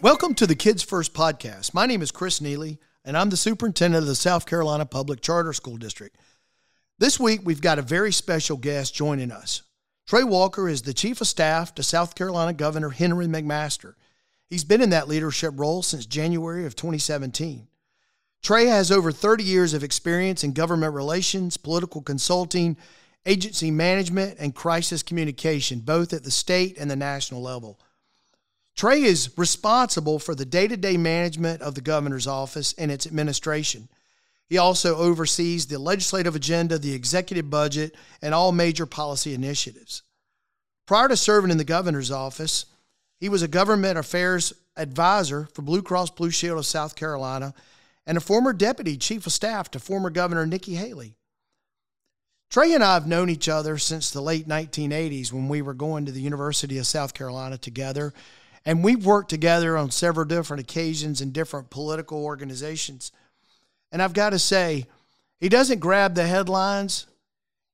Welcome to the Kids First podcast. My name is Chris Neeley, and I'm the superintendent of the South Carolina Public Charter School District. This week, we've got a very special guest joining us. Trey Walker is the Chief of Staff to South Carolina Governor Henry McMaster. He's been in that leadership role since January of 2017. Trey has over 30 years of experience in government relations, political consulting, agency management, and crisis communication, both at the state and the national level. Trey is responsible for the day to day management of the governor's office and its administration. He also oversees the legislative agenda, the executive budget, and all major policy initiatives. Prior to serving in the governor's office, he was a government affairs advisor for Blue Cross Blue Shield of South Carolina and a former deputy chief of staff to former Governor Nikki Haley. Trey and I have known each other since the late 1980s when we were going to the University of South Carolina together and we've worked together on several different occasions in different political organizations. And I've got to say, he doesn't grab the headlines.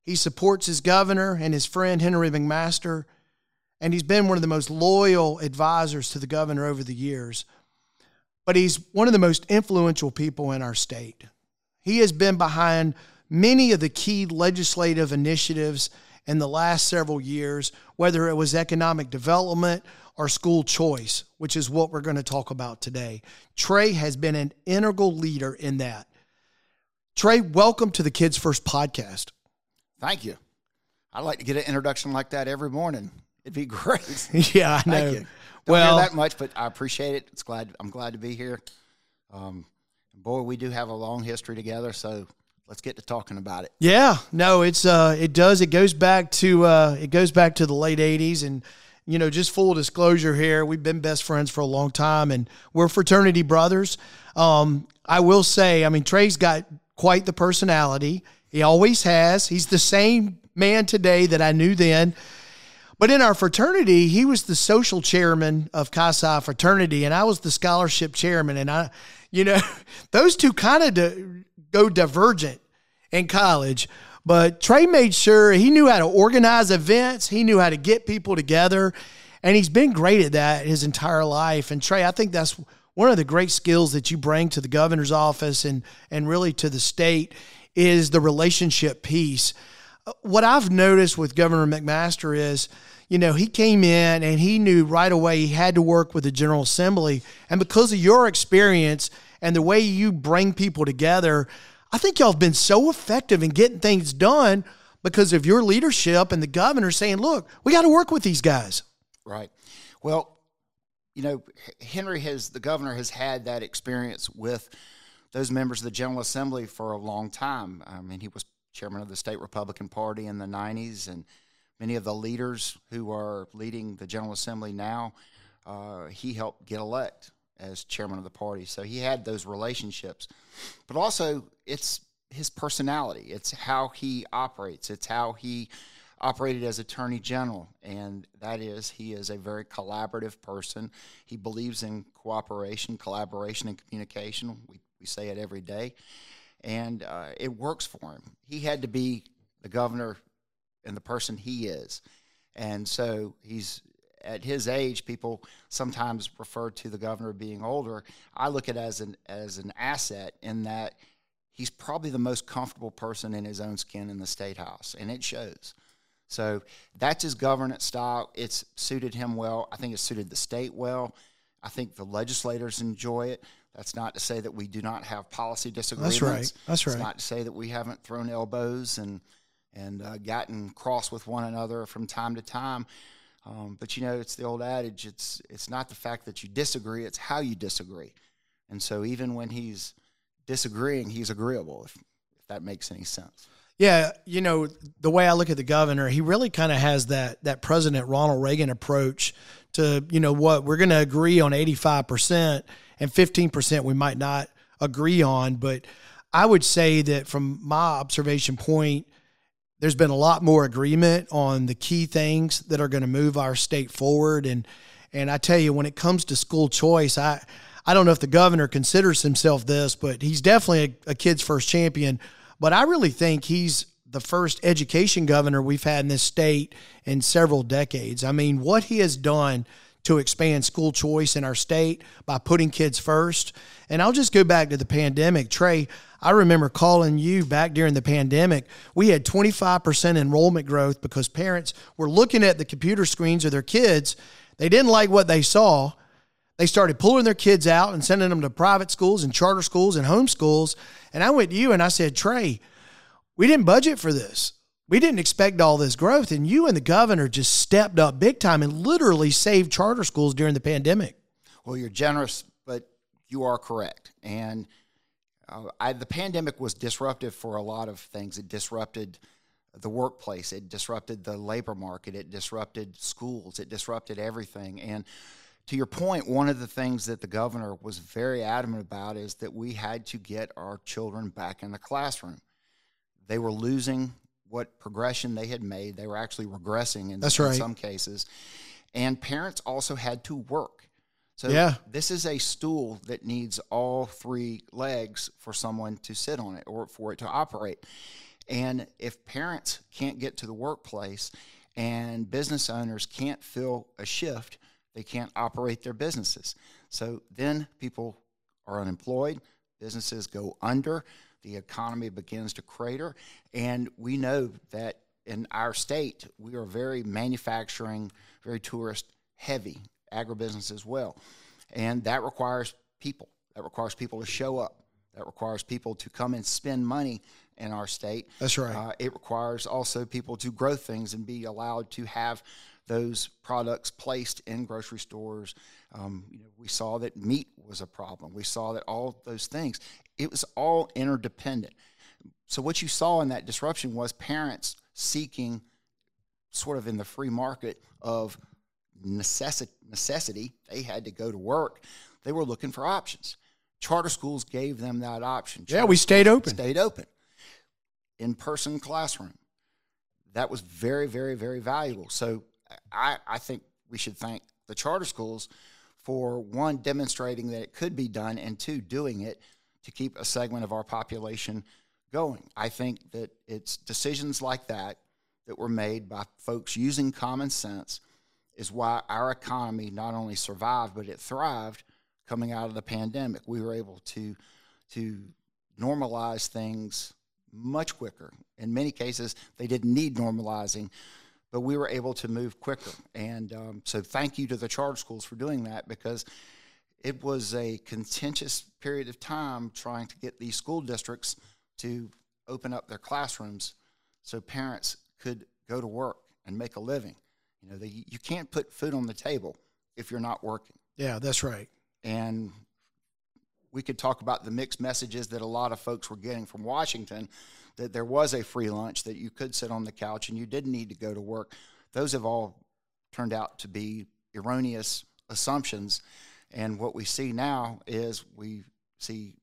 He supports his governor and his friend Henry McMaster, and he's been one of the most loyal advisors to the governor over the years. But he's one of the most influential people in our state. He has been behind many of the key legislative initiatives in the last several years, whether it was economic development or school choice, which is what we're going to talk about today. Trey has been an integral leader in that. Trey, welcome to the Kids First podcast. Thank you. I'd like to get an introduction like that every morning. It'd be great. yeah, I know. Thank you. Don't well, that much, but I appreciate it. It's glad I'm glad to be here. Um, boy, we do have a long history together, so let's get to talking about it. Yeah, no, it's uh, it does. It goes back to uh, it goes back to the late '80s, and you know, just full disclosure here, we've been best friends for a long time, and we're fraternity brothers. Um, I will say, I mean, Trey's got quite the personality. He always has. He's the same man today that I knew then. But in our fraternity, he was the social chairman of Psi fraternity, and I was the scholarship chairman. And I, you know, those two kind of go divergent in college. But Trey made sure he knew how to organize events, he knew how to get people together, and he's been great at that his entire life. And Trey, I think that's one of the great skills that you bring to the governor's office and and really to the state is the relationship piece. What I've noticed with Governor McMaster is, you know, he came in and he knew right away he had to work with the General Assembly. And because of your experience and the way you bring people together, I think y'all have been so effective in getting things done because of your leadership and the governor saying, look, we got to work with these guys. Right. Well, you know, Henry has, the governor has had that experience with those members of the General Assembly for a long time. I mean, he was chairman of the state Republican Party in the 90s, and many of the leaders who are leading the General Assembly now, uh, he helped get elect as chairman of the party. So he had those relationships. But also, it's his personality, it's how he operates, it's how he operated as attorney general. And that is he is a very collaborative person. He believes in cooperation collaboration and communication. We, we say it every day. And uh, it works for him. He had to be the governor and the person he is. And so he's at his age, people sometimes refer to the governor being older. I look at it as an as an asset in that he's probably the most comfortable person in his own skin in the state house, and it shows. So that's his governance style. It's suited him well. I think it's suited the state well. I think the legislators enjoy it. That's not to say that we do not have policy disagreements. That's right. That's right. It's not to say that we haven't thrown elbows and and uh, gotten cross with one another from time to time. Um, but you know, it's the old adage: it's it's not the fact that you disagree; it's how you disagree. And so, even when he's disagreeing, he's agreeable. If, if that makes any sense. Yeah, you know, the way I look at the governor, he really kind of has that that President Ronald Reagan approach to, you know, what we're going to agree on 85% and 15% we might not agree on, but I would say that from my observation point, there's been a lot more agreement on the key things that are going to move our state forward. And and I tell you when it comes to school choice I I don't know if the governor considers himself this but he's definitely a, a kids first champion. But I really think he's the first education governor we've had in this state in several decades. I mean what he has done to expand school choice in our state by putting kids first. And I'll just go back to the pandemic. Trey, I remember calling you back during the pandemic. We had 25% enrollment growth because parents were looking at the computer screens of their kids. They didn't like what they saw. They started pulling their kids out and sending them to private schools and charter schools and homeschools. And I went to you and I said, Trey, we didn't budget for this. We didn't expect all this growth. And you and the governor just stepped up big time and literally saved charter schools during the pandemic. Well, you're generous, but you are correct. And uh, I, the pandemic was disruptive for a lot of things. It disrupted the workplace, it disrupted the labor market, it disrupted schools, it disrupted everything. And to your point, one of the things that the governor was very adamant about is that we had to get our children back in the classroom. They were losing what progression they had made. They were actually regressing in, That's in some cases. And parents also had to work. So Yeah. this is a stool that needs all three legs for someone to sit on it or for it to operate. And if parents can't get to the workplace and business owners can't fill a shift, they can't operate their businesses. So then people are unemployed, businesses go under, the economy begins to crater. And we know that in our state, we are very manufacturing, very tourist heavy, agribusiness as well. And that requires people. That requires people to show up. That requires people to come and spend money in our state. That's right. Uh, it requires also people to grow things and be allowed to have those products placed in grocery stores. Um, you know, we saw that meat was a problem. We saw that all those things. It was all interdependent. So what you saw in that disruption was parents seeking, sort of in the free market of necessi- necessity. They had to go to work. They were looking for options. Charter schools gave them that option. Yeah, we stayed open. Stayed open. In person classroom. That was very, very, very valuable. So I, I think we should thank the charter schools for one, demonstrating that it could be done, and two, doing it to keep a segment of our population going. I think that it's decisions like that that were made by folks using common sense is why our economy not only survived but it thrived coming out of the pandemic. We were able to to normalize things much quicker. In many cases, they didn't need normalizing, but we were able to move quicker. And um, so, thank you to the charter schools for doing that because it was a contentious period of time trying to get these school districts to open up their classrooms so parents could go to work and make a living. You know, they, you can't put food on the table if you're not working. Yeah, that's right. And we could talk about the mixed messages that a lot of folks were getting from Washington that there was a free lunch, that you could sit on the couch and you didn't need to go to work. Those have all turned out to be erroneous assumptions. And what we see now is we see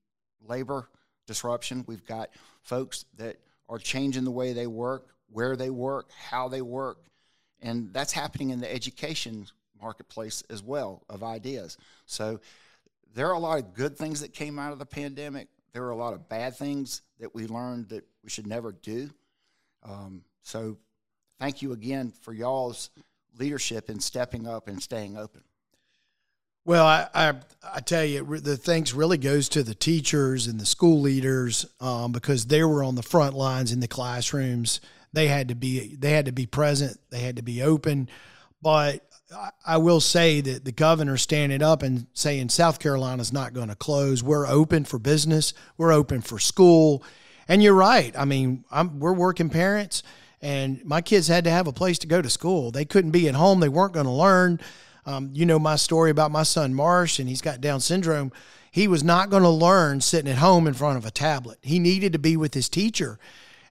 labor disruption. We've got folks that are changing the way they work, where they work, how they work. And that's happening in the education marketplace as well of ideas. So there are a lot of good things that came out of the pandemic. There are a lot of bad things that we learned that we should never do. Um, so thank you again for y'all's leadership in stepping up and staying open. Well, I, I, I tell you, the thanks really goes to the teachers and the school leaders um, because they were on the front lines in the classrooms. They had to be they had to be present. They had to be open. But I, will say that the governor standing up and saying South Carolina's not going to close. We're open for business. We're open for school. And you're right. I mean, I'm, we're working parents, and my kids had to have a place to go to school. They couldn't be at home. They weren't going to learn. Um, you know my story about my son Marsh, and he's got Down syndrome. He was not going to learn sitting at home in front of a tablet. He needed to be with his teacher.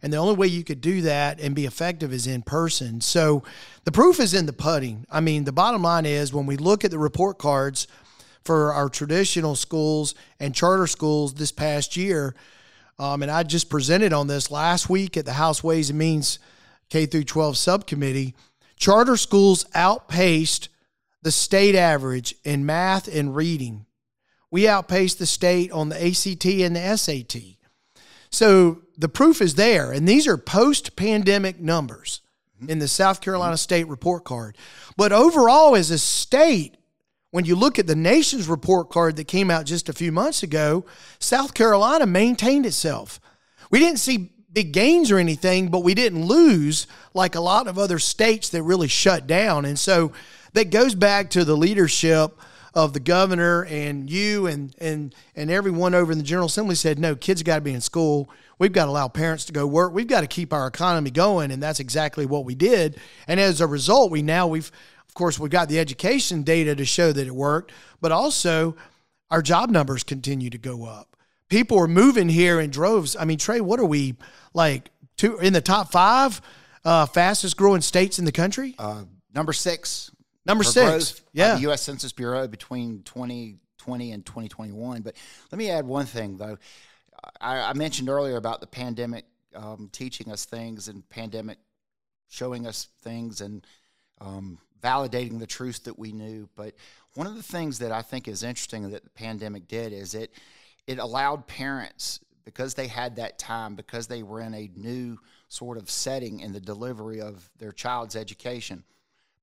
And the only way you could do that and be effective is in person. So the proof is in the pudding. I mean, the bottom line is when we look at the report cards for our traditional schools and charter schools this past year, um, and I just presented on this last week at the House Ways and Means K through 12 subcommittee. Charter schools outpaced the state average in math and reading. We outpaced the state on the ACT and the SAT. So the proof is there. And these are post pandemic numbers in the South Carolina State report card. But overall, as a state, when you look at the nation's report card that came out just a few months ago, South Carolina maintained itself. We didn't see big gains or anything, but we didn't lose like a lot of other states that really shut down. And so that goes back to the leadership of the governor and you and and and everyone over in the General Assembly said, no, kids got to be in school. We've got to allow parents to go work. We've got to keep our economy going, and that's exactly what we did. And as a result, we now we've of course we've got the education data to show that it worked, but also our job numbers continue to go up. People are moving here in droves. I mean, Trey, what are we like two in the top five uh, fastest growing states in the country? Uh, number six. Number six. yeah. The U.S. Census Bureau between 2020 and 2021. But let me add one thing, though. I, I mentioned earlier about the pandemic um, teaching us things and pandemic showing us things and um, validating the truth that we knew. But one of the things that I think is interesting that the pandemic did is it it allowed parents because they had that time because they were in a new sort of setting in the delivery of their child's education.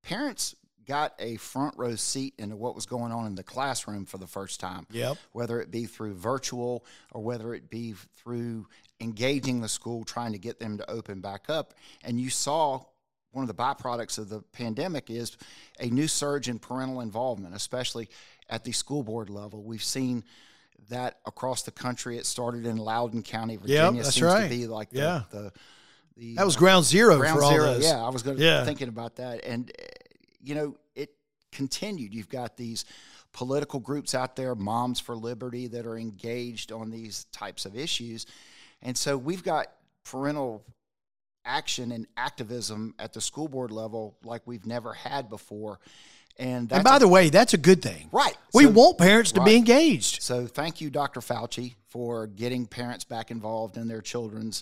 Parents got a front row seat into what was going on in the classroom for the first time. Yep. Whether it be through virtual or whether it be through engaging the school, trying to get them to open back up. And you saw one of the byproducts of the pandemic is a new surge in parental involvement, especially at the school board level. We've seen that across the country. It started in Loudoun County, Virginia. Yep, that's seems right. to be like the, Yeah. the, the That was ground zero ground for all zero. Yeah, I was going to Yeah. thinking about that, and you know, it continued. You've got these political groups out there, Moms for Liberty, that are engaged on these types of issues, and so we've got parental action and activism at the school board level like we've never had before. And, And by a- the way, that's a good thing. right, We So- want parents to be engaged. so thank you, Dr. Fauci, for getting parents back involved in their children's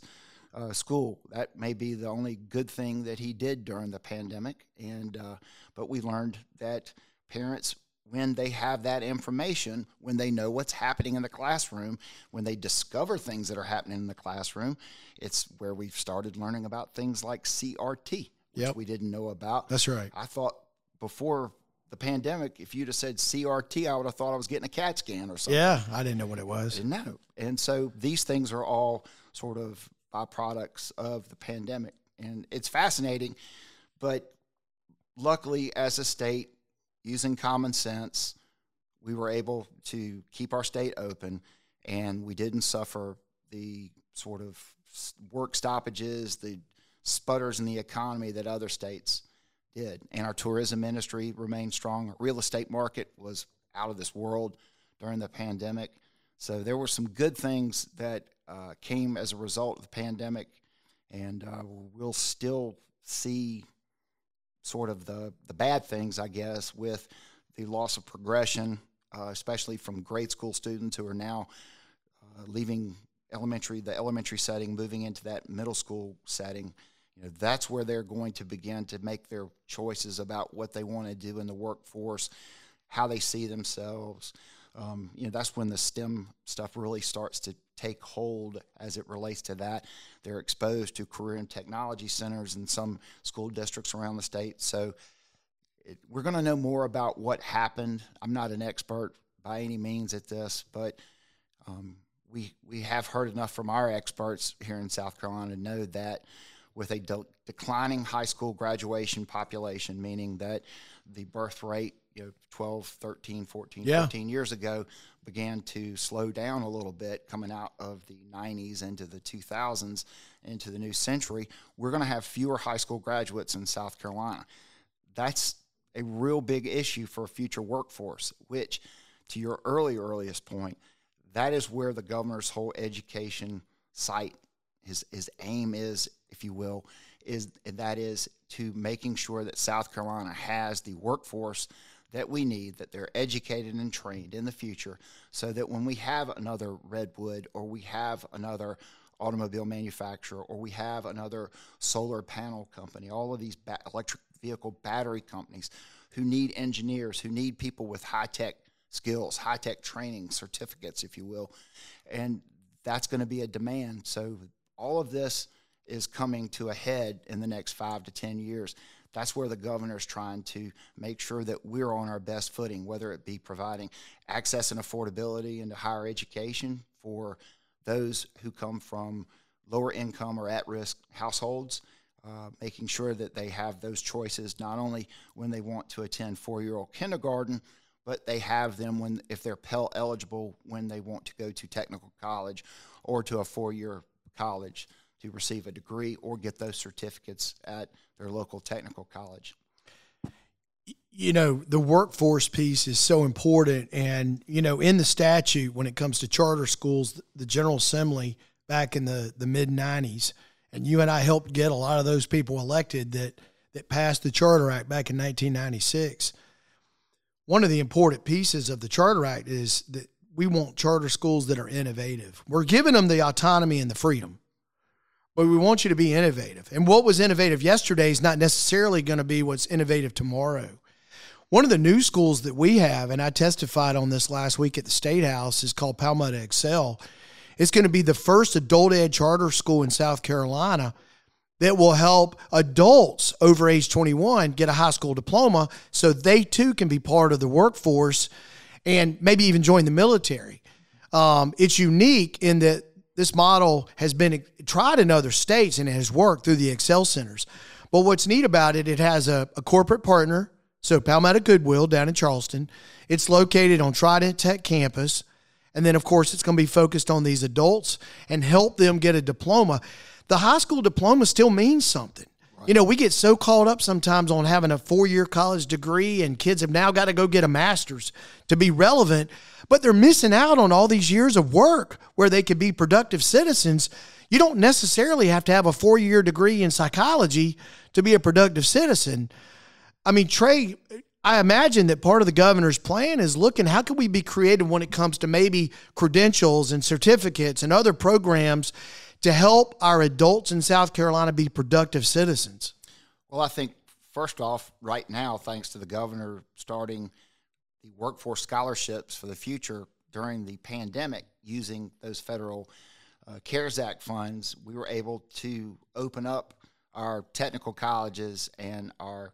uh, school. That may be the only good thing that he did during the pandemic. And uh, but we learned that parents, when they have that information, when they know what's happening in the classroom, when they discover things that are happening in the classroom, it's where we've started learning about things like CRT, which Yep. we didn't know about. That's right. I thought before the pandemic, if you'd have said CRT, I would have thought I was getting a CAT scan or something. Yeah, I didn't know what it was. Didn't know. And so these things are all sort of byproducts of the pandemic. And it's fascinating, but luckily, as a state, using common sense, we were able to keep our state open and we didn't suffer the sort of work stoppages, the sputters in the economy that other states did. And our tourism industry remained strong. Our real estate market was out of this world during the pandemic. So there were some good things that uh, came as a result of the pandemic, and uh, we'll still see sort of the the bad things, I guess, with the loss of progression, uh, especially from grade school students who are now uh, leaving elementary, the elementary setting, moving into that middle school setting. You know, that's where they're going to begin to make their choices about what they want to do in the workforce, how they see themselves. Um, you know, that's when the STEM stuff really starts to take hold as it relates to that. They're exposed to career and technology centers in some school districts around the state. So it, we're going to know more about what happened. I'm not an expert by any means at this, but um, we we have heard enough from our experts here in South Carolina to know that with a de- declining high school graduation population, meaning that the birth rate, you know, 12, 13, 14, Yeah. 15 years ago began to slow down a little bit coming out of the 90s into the 2000s into the new century, we're going to have fewer high school graduates in South Carolina. That's a real big issue for a future workforce, which, to your early, earliest point, that is where the governor's whole education site, his, his aim is, if you will, is and that is to making sure that South Carolina has the workforce that we need, that they're educated and trained in the future, so that when we have another Redwood or we have another automobile manufacturer or we have another solar panel company, all of these ba- electric vehicle battery companies who need engineers, who need people with high tech skills, high tech training, certificates, if you will. And that's going to be a demand. So all of this is coming to a head in the next five to 10 years. That's where the governor is trying to make sure that we're on our best footing, whether it be providing access and affordability into higher education for those who come from lower income or at risk households, uh, making sure that they have those choices not only when they want to attend four year old kindergarten, but they have them when if they're Pell eligible when they want to go to technical college or to a four year college to receive a degree or get those certificates at their local technical college. You know, the workforce piece is so important. And, you know, in the statute, when it comes to charter schools, the General Assembly back in the, the mid 90s, and you and I helped get a lot of those people elected that, that passed the Charter Act back in 1996. One of the important pieces of the Charter Act is that we want charter schools that are innovative. We're giving them the autonomy and the freedom but we want you to be innovative. And what was innovative yesterday is not necessarily going to be what's innovative tomorrow. One of the new schools that we have, and I testified on this last week at the State House, is called Palmetto Excel. It's going to be the first adult ed charter school in South Carolina that will help adults over age 21 get a high school diploma so they too can be part of the workforce and maybe even join the military. Um, it's unique in that this model has been tried in other states and it has worked through the Excel centers. But what's neat about it, it has a, a corporate partner, so Palmetto Goodwill down in Charleston. It's located on Trident Tech campus. And then, of course, it's going to be focused on these adults and help them get a diploma. The high school diploma still means something. You know, we get so caught up sometimes on having a four year college degree, and kids have now got to go get a master's to be relevant, but they're missing out on all these years of work where they could be productive citizens. You don't necessarily have to have a four year degree in psychology to be a productive citizen. I mean, Trey, I imagine that part of the governor's plan is looking how can we be creative when it comes to maybe credentials and certificates and other programs to help our adults in South Carolina be productive citizens? Well, I think first off, right now, thanks to the governor starting the workforce scholarships for the future during the pandemic using those federal uh, CARES Act funds, we were able to open up our technical colleges and our,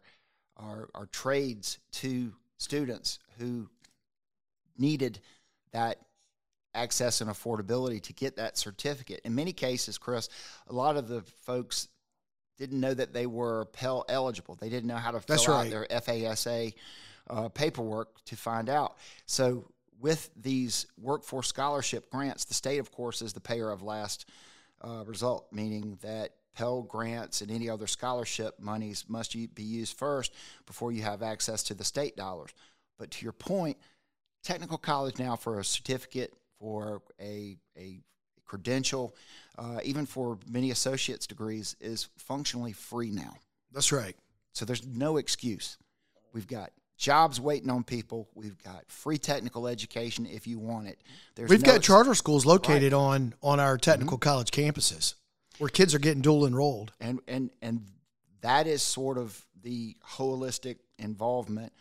our, our trades to students who needed that access and affordability to get that certificate. In many cases, Chris, a lot of the folks didn't know that they were Pell eligible. They didn't know how to fill That's out their FAFSA uh, paperwork to find out. So, with these workforce scholarship grants, the state, of course, is the payer of last uh, result, meaning that Pell grants and any other scholarship monies must be used first before you have access to the state dollars. But to your point, technical college now for a certificate for a, a credential, uh, even for many associate's degrees, is functionally free now. That's right. So there's no excuse. We've got jobs waiting on people. We've got free technical education if you want it. There's We've no got charter schools located right. on on our technical mm-hmm. college campuses where kids are getting dual enrolled. And and and that is sort of the holistic involvement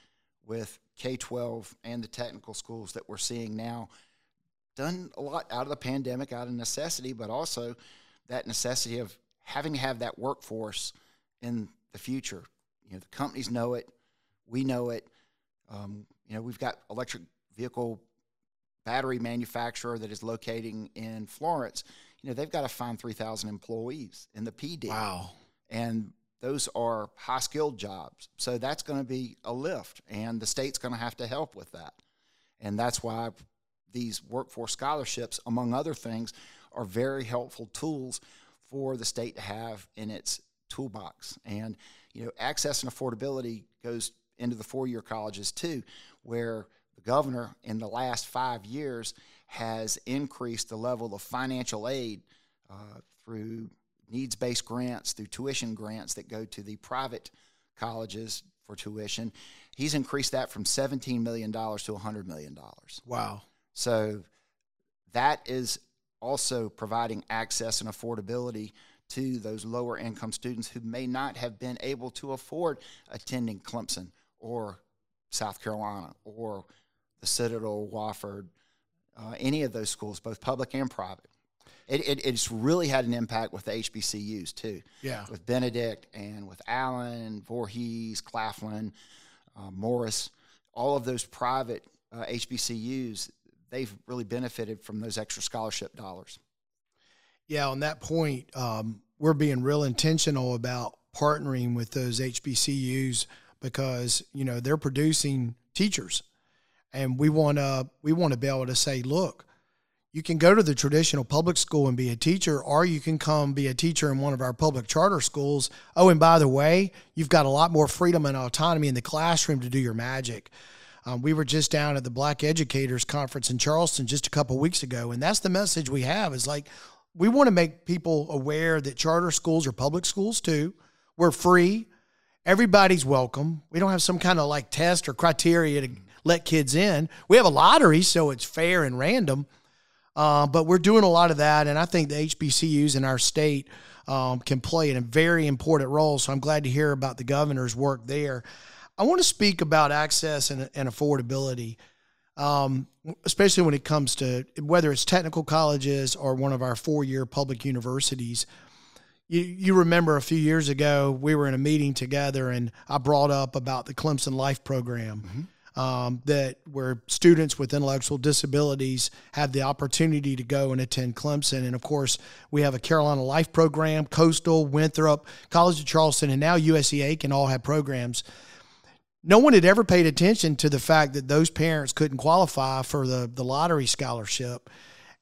with K 12 and the technical schools that we're seeing now done a lot out of the pandemic, out of necessity, but also that necessity of having to have that workforce in the future. You know, the companies know it, we know it. Um, you know, we've got electric vehicle battery manufacturer that is locating in Florence. You know, they've got to find 3,000 employees in the Pee Dee. Wow. And those are high skilled jobs. So that's going to be a lift, and the state's going to have to help with that. And that's why these workforce scholarships, among other things, are very helpful tools for the state to have in its toolbox. And you know, access and affordability goes into the four-year colleges too, where the governor in the last five years has increased the level of financial aid uh, through needs-based grants, through tuition grants that go to the private colleges for tuition. He's increased that from $17 million to $100 million. Wow. So that is also providing access and affordability to those lower income students who may not have been able to afford attending Clemson or South Carolina or the Citadel, Wofford, uh, any of those schools, both public and private. it, it, it's really had an impact with the HBCUs too. Yeah. With Benedict and with Allen, Voorhees, Claflin, uh, Morris, all of those private uh, HBCUs, they've really benefited from those extra scholarship dollars. Yeah, on that point, um, we're being real intentional about partnering with those HBCUs because you know they're producing teachers, and we want to we want to be able to say, look, you can go to the traditional public school and be a teacher, or you can come be a teacher in one of our public charter schools. Oh, and by the way, you've got a lot more freedom and autonomy in the classroom to do your magic. Um, we were just down at the Black Educators Conference in Charleston just a couple weeks ago, and that's the message we have is like we want to make people aware that charter schools are public schools too. We're free. Everybody's welcome. We don't have some kind of like test or criteria to let kids in. We have a lottery, so it's fair and random. Uh, but we're doing a lot of that, and I think the HBCUs in our state um, can play a very important role. So I'm glad to hear about the governor's work there. I want to speak about access and, and affordability, um, especially when it comes to whether it's technical colleges or one of our four year public universities. You, you remember a few years ago, we were in a meeting together, and I brought up about the Clemson Life program. Mm-hmm. Um, that where students with intellectual disabilities have the opportunity to go and attend Clemson. And of course, we have a Carolina Life program, Coastal, Winthrop, College of Charleston, and now USCA can all have programs no one had ever paid attention to the fact that those parents couldn't qualify for the, the lottery scholarship.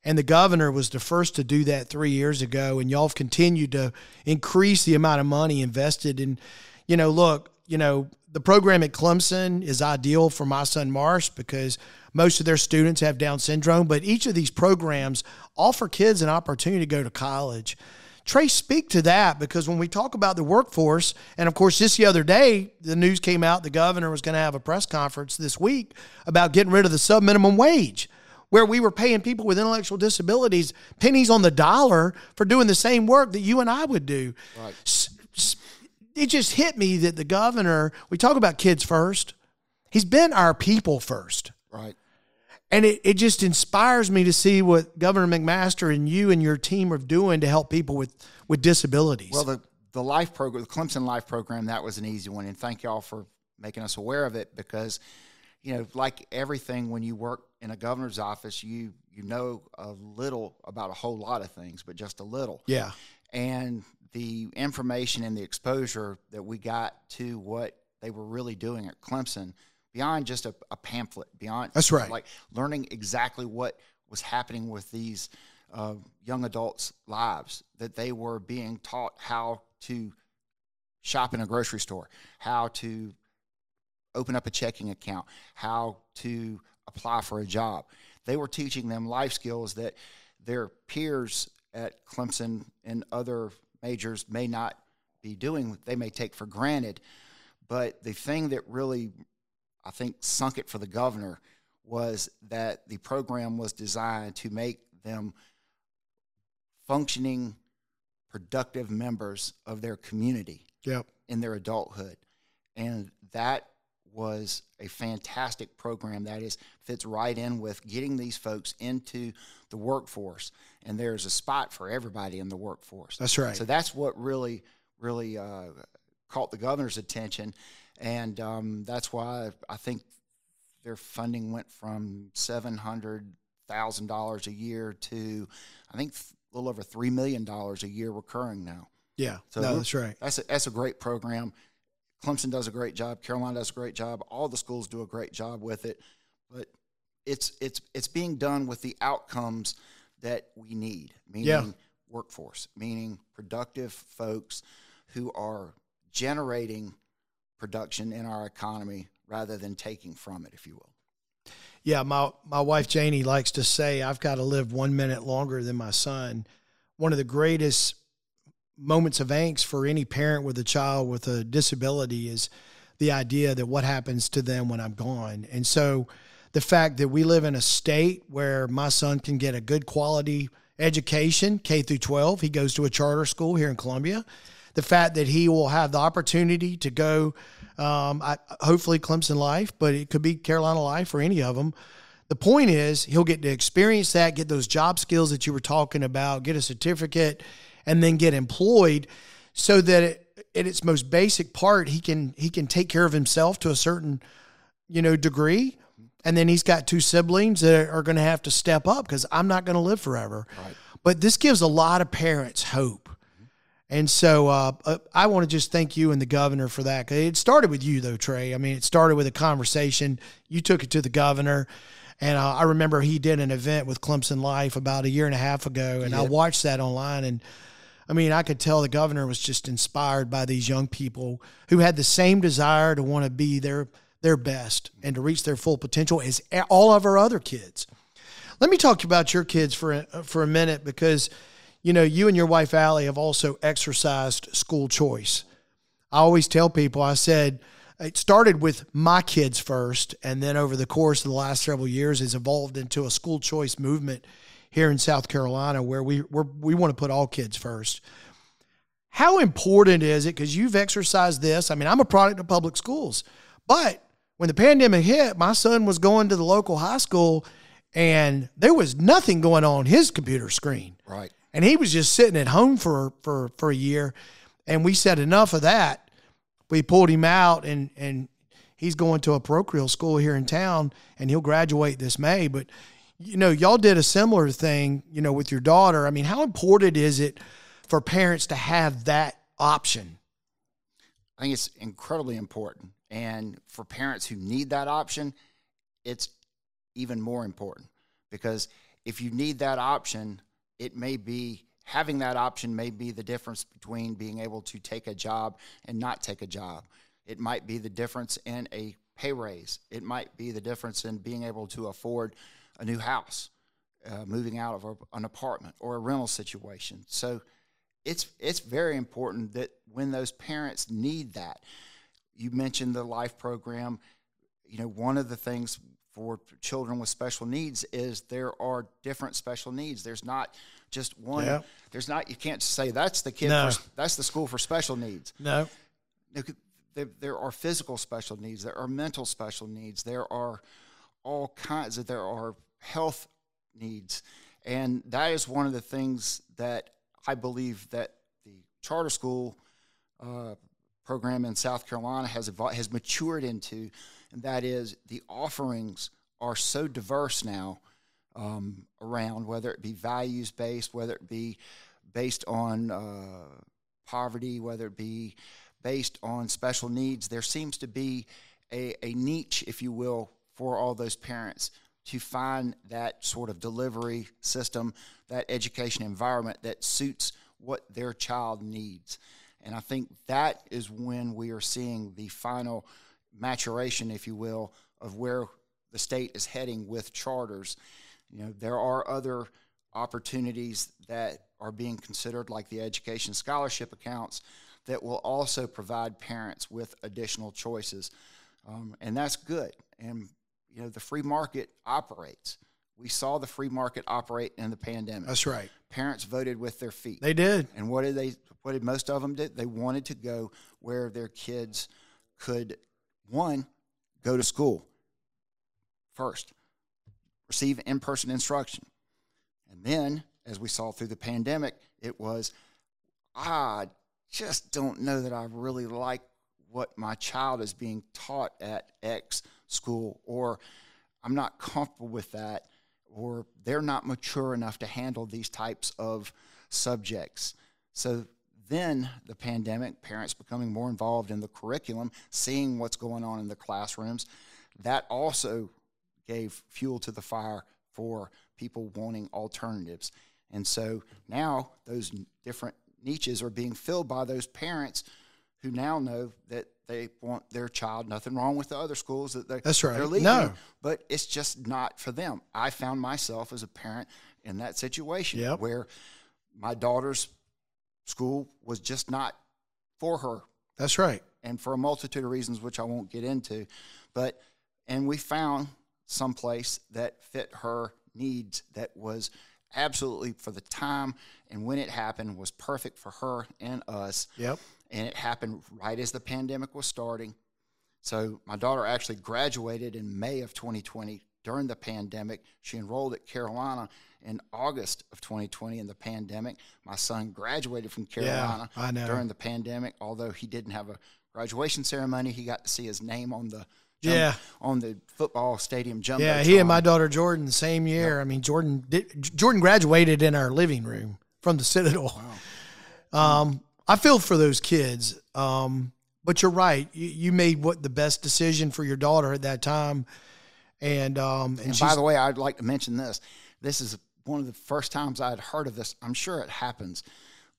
And the governor was the first to do that three years ago. And y'all have continued to increase the amount of money invested in, you know, look, you know, the program at Clemson is ideal for my son Marsh because most of their students have Down syndrome, but each of these programs offer kids an opportunity to go to college. Trey, speak to that because when we talk about the workforce, and of course, just the other day, the news came out the governor was going to have a press conference this week about getting rid of the sub minimum wage, where we were paying people with intellectual disabilities pennies on the dollar for doing the same work that you and I would do. Right. It just hit me that the governor, we talk about kids first, he's been our people first. Right. And it, it just inspires me to see what Governor McMaster and you and your team are doing to help people with, with disabilities. Well, the, the life program, the Clemson Life program, that was an easy one. And thank y'all for making us aware of it because, you know, like everything, when you work in a governor's office, you you know a little about a whole lot of things, but just a little. Yeah. And the information and the exposure that we got to what they were really doing at Clemson – beyond just a, a pamphlet, beyond that's right, like learning exactly what was happening with these uh, young adults' lives, that they were being taught how to shop in a grocery store, how to open up a checking account, how to apply for a job. They were teaching them life skills that their peers at Clemson and other majors may not be doing, they may take for granted. But the thing that really I think sunk it for the governor was that the program was designed to make them functioning, productive members of their community yep. in their adulthood. And that was a fantastic program that is fits right in with getting these folks into the workforce and there's a spot for everybody in the workforce that's right so that's what really really uh, caught the governor's attention and um, that's why I think their funding went from seven hundred thousand dollars a year to I think a little over three million dollars a year recurring now. Yeah, so no, that's right. That's a, that's a great program. Clemson does a great job. Carolina does a great job. All the schools do a great job with it, but it's it's it's being done with the outcomes that we need, meaning yeah. workforce, meaning productive folks who are generating production in our economy rather than taking from it, if you will. Yeah, my my wife Janie likes to say I've got to live one minute longer than my son. One of the greatest moments of angst for any parent with a child with a disability is the idea that what happens to them when I'm gone. And so the fact that we live in a state where my son can get a good quality education, K through 12, he goes to a charter school here in Columbia the fact that he will have the opportunity to go, um, I, hopefully Clemson Life, but it could be Carolina Life or any of them. The point is, he'll get to experience that, get those job skills that you were talking about, get a certificate, and then get employed so that it, at its most basic part, he can he can take care of himself to a certain, you know, degree. And then he's got two siblings that are going to have to step up because I'm not going to live forever. Right. But this gives a lot of parents hope. And so uh, I want to just thank you and the governor for that. It started with you, though, Trey. I mean, it started with a conversation. You took it to the governor. And uh, I remember he did an event with Clemson Life about a year and a half ago. And I watched that online. And I mean, I could tell the governor was just inspired by these young people who had the same desire to want to be their, their best and to reach their full potential as all of our other kids. Let me talk about your kids for a, for a minute because – you know, you and your wife Allie have also exercised school choice. I always tell people, I said, it started with my kids first, and then over the course of the last several years, has evolved into a school choice movement here in South Carolina where we we we want to put all kids first. How important is it? Because you've exercised this. I mean, I'm a product of public schools, but when the pandemic hit, my son was going to the local high school, and there was nothing going on his computer screen. Right and he was just sitting at home for for for a year and we said enough of that we pulled him out and and he's going to a parochial school here in town and he'll graduate this may but you know y'all did a similar thing you know with your daughter i mean how important is it for parents to have that option i think it's incredibly important and for parents who need that option it's even more important because if you need that option it may be having that option may be the difference between being able to take a job and not take a job. It might be the difference in a pay raise. It might be the difference in being able to afford a new house, uh, moving out of a, an apartment or a rental situation. So it's it's very important that when those parents need that, you mentioned the life program. You know, one of the things for children with special needs is there are different special needs. There's not just one. Yeah. There's not. You can't say that's the kid. No. For, that's the school for special needs. No. There, there are physical special needs. There are mental special needs. There are all kinds of. There are health needs, and that is one of the things that I believe that the charter school uh, program in South Carolina has has matured into and that is the offerings are so diverse now um, around, whether it be values based, whether it be based on uh, poverty, whether it be based on special needs. There seems to be a, a niche, if you will, for all those parents to find that sort of delivery system, that education environment that suits what their child needs. And I think that is when we are seeing the final maturation, if you will, of where the state is heading with charters. You know, there are other opportunities that are being considered, like the education scholarship accounts, that will also provide parents with additional choices, um, and that's good. And you know, the free market operates. We saw the free market operate in the pandemic. That's right. Parents voted with their feet. They did. And what did they? What did most of them do? They wanted to go where their kids could one, go to school first, receive in person instruction. And then, as we saw through the pandemic, it was, I just don't know that I really like what my child is being taught at X school, or I'm not comfortable with that, or they're not mature enough to handle these types of subjects. So then the pandemic, parents becoming more involved in the curriculum, seeing what's going on in the classrooms, that also gave fuel to the fire for people wanting alternatives. And so now those different niches are being filled by those parents who now know that they want their child nothing wrong with the other schools that they, That's right. they're leaving, no. but it's just not for them. I found myself as a parent in that situation yep. where my daughter's school was just not for her. That's right. And for a multitude of reasons, which I won't get into. But, and we found some place that fit her needs that was absolutely for the time and when it happened was perfect for her and us. Yep. And it happened right as the pandemic was starting. So my daughter actually graduated in May of 2020 during the pandemic. She enrolled at Carolina in August of 2020 in the pandemic. My son graduated from Carolina I know. during the pandemic. Although he didn't have a graduation ceremony, he got to see his name on the Yeah. on the football stadium jumbo. Yeah, he and my daughter Jordan the same year. I mean, Jordan did, Jordan graduated in our living room from the Citadel. Um, I feel for those kids. Um, but you're right. You, you made what the best decision for your daughter at that time. And um, and, And by the way, I'd like to mention this. This is one of the first times I'd heard of this. I'm sure it happens,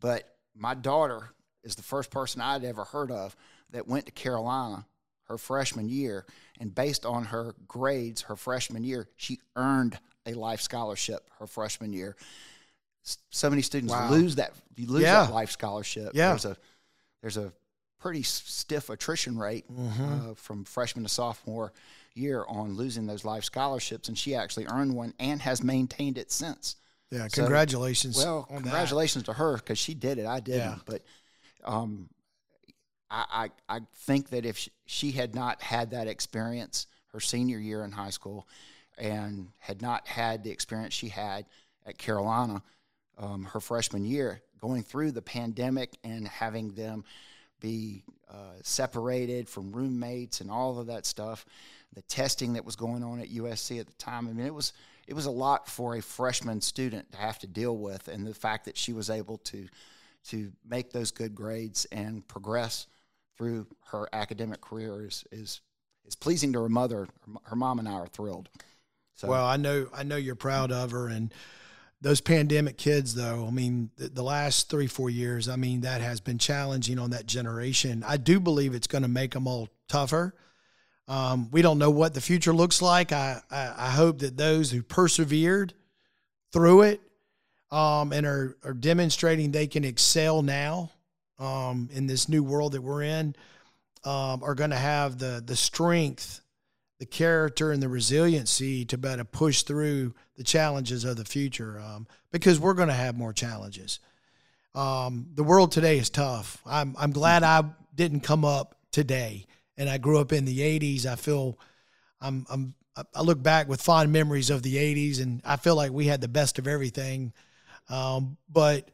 but my daughter is the first person I'd ever heard of that went to Carolina her freshman year, and based on her grades her freshman year, she earned a life scholarship her freshman year. So many students Wow. lose that. You lose Yeah. that life scholarship. Yeah. There's a there's a pretty stiff attrition rate Mm-hmm. uh, from freshman to sophomore year on losing those life scholarships, and she actually earned one and has maintained it since. yeah, so- congratulations. Well, on that. congratulations to her because she did it. I didn't, Yeah. but um, I, I think that if she, she had not had that experience her senior year in high school, and had not had the experience she had at Carolina um, her freshman year, going through the pandemic and having them be uh, separated from roommates and all of that stuff, the testing that was going on at USC at the time. I mean, it was it was a lot for a freshman student to have to deal with, and the fact that she was able to to make those good grades and progress through her academic career is is is pleasing to her mother. Her, mom and I are thrilled. So Well, I know I know you're proud of her and those pandemic kids though, I mean, the, the last 3 4 years, I mean, that has been challenging on that generation. I do believe it's going to make them all tougher. Um, we don't know what the future looks like. I, I, I hope that those who persevered through it um, and are, are demonstrating they can excel now um, in this new world that we're in um, are going to have the the strength the character and the resiliency to better push through the challenges of the future um, because we're going to have more challenges. Um, the world today is tough. I'm, I'm glad I didn't come up today and I grew up in the 80s. I feel I'm, I'm, I look back with fond memories of the 80s and I feel like we had the best of everything. Um, but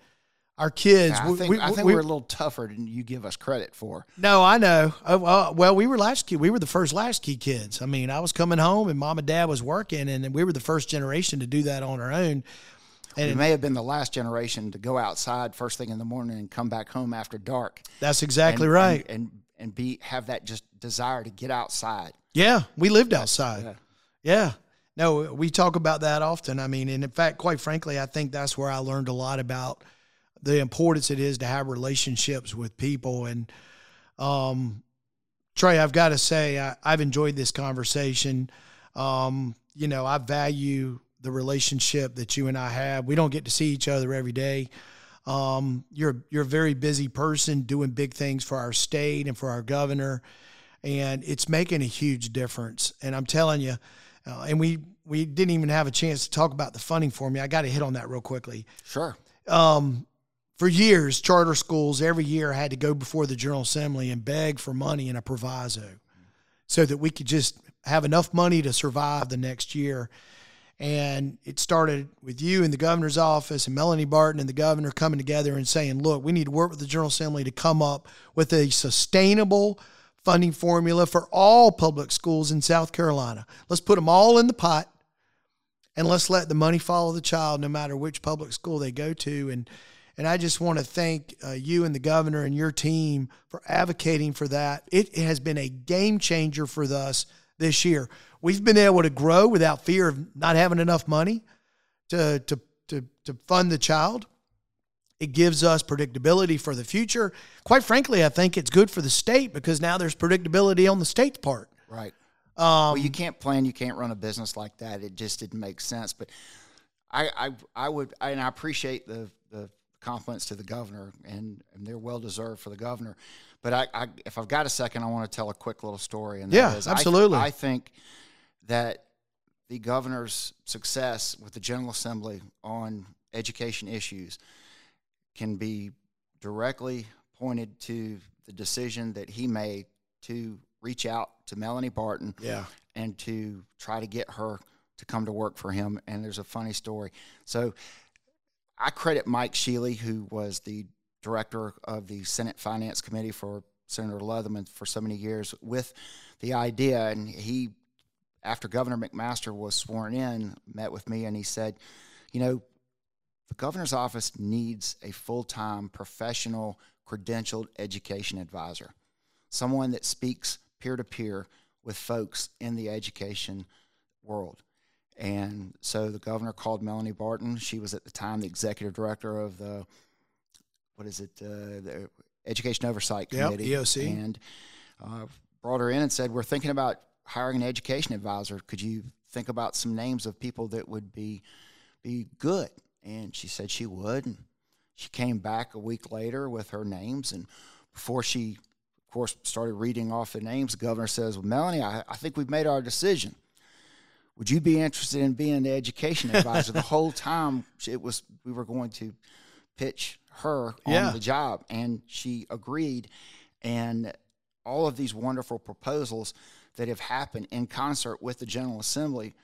our kids, I think we- I think we- are a little tougher than you give us credit for. no, I know. Uh, well, we were latchkey. We were the first latchkey kids. I mean, I was coming home and mom and dad was working, and we were the first generation to do that on our own. We And may have been the last generation to go outside first thing in the morning and come back home after dark. that's exactly and, right. And, and and be have that just desire to get outside. yeah, we lived outside. Yeah. Yeah. No, we talk about that often. I mean, and in fact, quite frankly, I think that's where I learned a lot about the importance it is to have relationships with people. And um, Trey, I've got to say, I, I've enjoyed this conversation. Um, you know, I value the relationship that you and I have. We don't get to see each other every day. Um, you're you're a very busy person doing big things for our state and for our governor, and it's making a huge difference. And I'm telling you, uh, and we we didn't even have a chance to talk about the funding for me. I got to hit on that real quickly. Sure. Um, for years, charter schools every year had to go before the General Assembly and beg for money in a proviso, so that we could just have enough money to survive the next year. And it started with you in the governor's office and Melanie Barton and the governor coming together and saying, look, we need to work with the General Assembly to come up with a sustainable funding formula for all public schools in South Carolina. Let's put them all in the pot and let's let the money follow the child no matter which public school they go to. And and I just want to thank uh, you and the governor and your team for advocating for that. It has been a game changer for us this year. We've been able to grow without fear of not having enough money to, to, to, to fund the child. It gives us predictability for the future. Quite frankly, I think it's good for the state because now there's predictability on the state's part. Right. Um, well, you can't plan, you can't run a business like that. It just didn't make sense. But I, I, I would, and I appreciate the the compliments to the governor, and, and they're well deserved for the governor. But I, I, if I've got a second, I want to tell a quick little story. And Yeah, is, I th- absolutely. I think that the governor's success with the General Assembly on education issues can be directly pointed to the decision that he made to reach out to Melanie Barton yeah. and to try to get her to come to work for him. And there's a funny story. So I credit Mike Shealy, who was the director of the Senate Finance Committee for Senator Leatherman for so many years, with the idea. And he, after Governor McMaster was sworn in, met with me and he said, You know, the governor's office needs a full time professional credentialed education advisor, someone that speaks peer to peer with folks in the education world. And so the governor called Melanie Barton. She was at the time the executive director of the, what is it, uh, the Education Oversight Committee. Yep, EOC. And uh, brought her in and said, We're thinking about hiring an education advisor. Could you think about some names of people that would be, be good? And she said she would. And she came back a week later with her names. And before she, of course, started reading off the names, the governor says, Well, Melanie, I, I think we've made our decision would you be interested in being the education advisor? the whole time it was we were going to pitch her on Yeah. the job, and she agreed. And all of these wonderful proposals that have happened in concert with the General Assembly,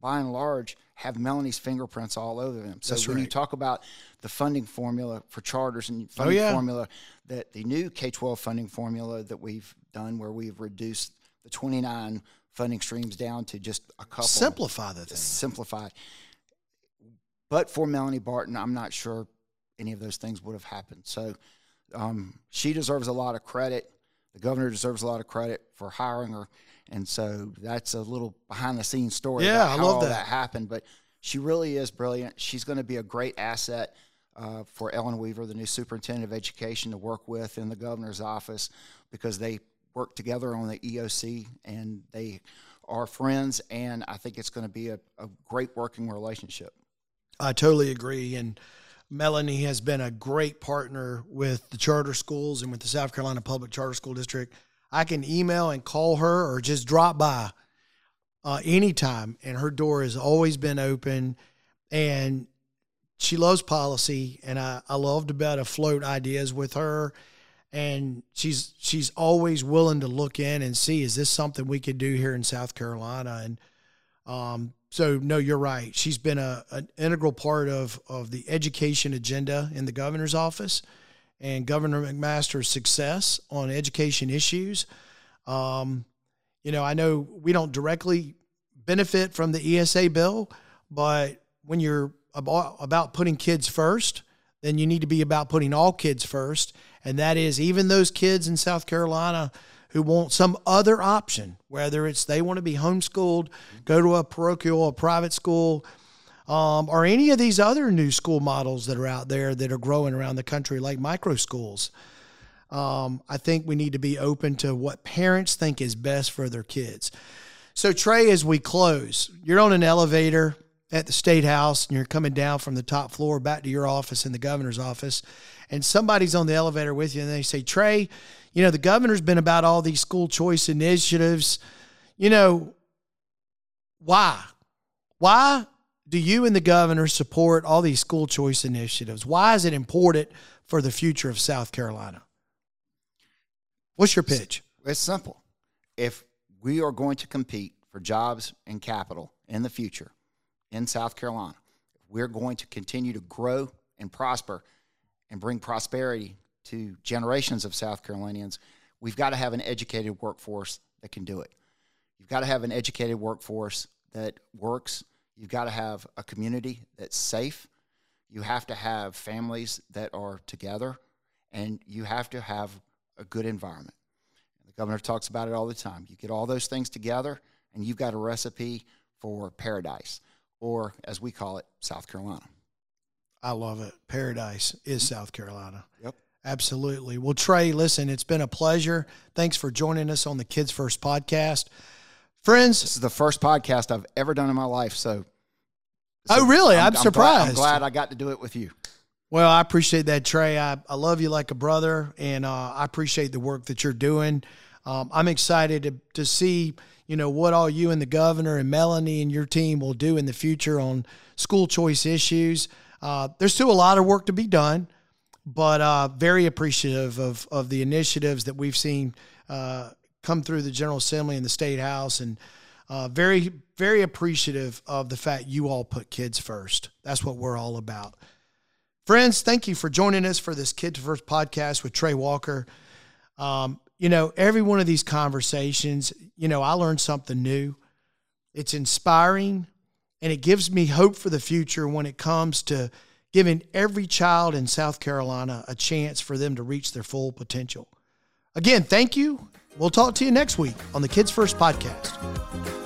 by and large, have Melanie's fingerprints all over them. So That's when you talk about the funding formula for charters and oh, funding Oh, yeah. formula, that the new K twelve funding formula that we've done, where we've reduced the twenty nine funding streams down to just a couple Simplify the thing. Simplify. But for Melanie Barton, I'm not sure any of those things would have happened. So um, she deserves a lot of credit. The governor deserves a lot of credit for hiring her. And so that's a little behind the scenes story Yeah, I love that. that happened. But she really is brilliant. She's going to be a great asset uh, for Ellen Weaver, the new superintendent of education, to work with in the governor's office because they work together on the EOC and they are friends. And I think it's going to be a, a great working relationship. I totally agree. And Melanie has been a great partner with the charter schools and with the South Carolina Public Charter School District. I can email and call her or just drop by uh, anytime, and her door has always been open. And she loves policy, and I, I love to be able to float ideas with her. And she's she's always willing to look in and see is this something we could do here in South Carolina and um, so no, you're right. She's been a an integral part of of the education agenda in the governor's office and Governor McMaster's success on education issues. Um, you know, I know we don't directly benefit from the ESA bill, but when you're about, about putting kids first, then you need to be about putting all kids first. And that is even those kids in South Carolina who want some other option, whether it's they want to be homeschooled, go to a parochial, or private school, um, or any of these other new school models that are out there that are growing around the country, like micro schools. Um, I think we need to be open to what parents think is best for their kids. So, Trey, as we close, you're on an elevator at the state house and you're coming down from the top floor back to your office in the governor's office, and somebody's on the elevator with you and they say, Trey, you know, the governor's been about all these school choice initiatives. You know, why? Why do you and the governor support all these school choice initiatives? Why is it important for the future of South Carolina? What's your pitch? It's simple. If we are going to compete for jobs and capital in the future in South Carolina, we're going to continue to grow and prosper and bring prosperity to generations of South Carolinians, we've got to have an educated workforce that can do it. You've got to have an educated workforce that works. You've got to have a community that's safe. You have to have families that are together, and you have to have a good environment. The governor talks about it all the time. You get all those things together, and you've got a recipe for paradise, or as we call it, South Carolina. I love it. Paradise is South Carolina. Yep. Absolutely. Well, Trey, listen, it's been a pleasure. Thanks for joining us on the Kids First podcast. Friends, This is the first podcast I've ever done in my life, so. Oh, really? I'm glad- surprised. I'm glad I got to do it with you. Well, I appreciate that, Trey. I, I love you like a brother, and uh, I appreciate the work that you're doing. Um, I'm excited to, to see, you know, what all you and the governor and Melanie and your team will do in the future on school choice issues. Uh, there's still a lot of work to be done, but uh, very appreciative of, of the initiatives that we've seen uh, come through the General Assembly and the State House. And uh, very, very appreciative of the fact you all put kids first. That's what we're all about. Friends, thank you for joining us for this Kids First podcast with Trey Walker. Um, you know, every one of these conversations, you know, I learned something new. It's inspiring and it gives me hope for the future when it comes to giving every child in South Carolina a chance for them to reach their full potential. Again, thank you. We'll talk to you next week on the Kids First podcast.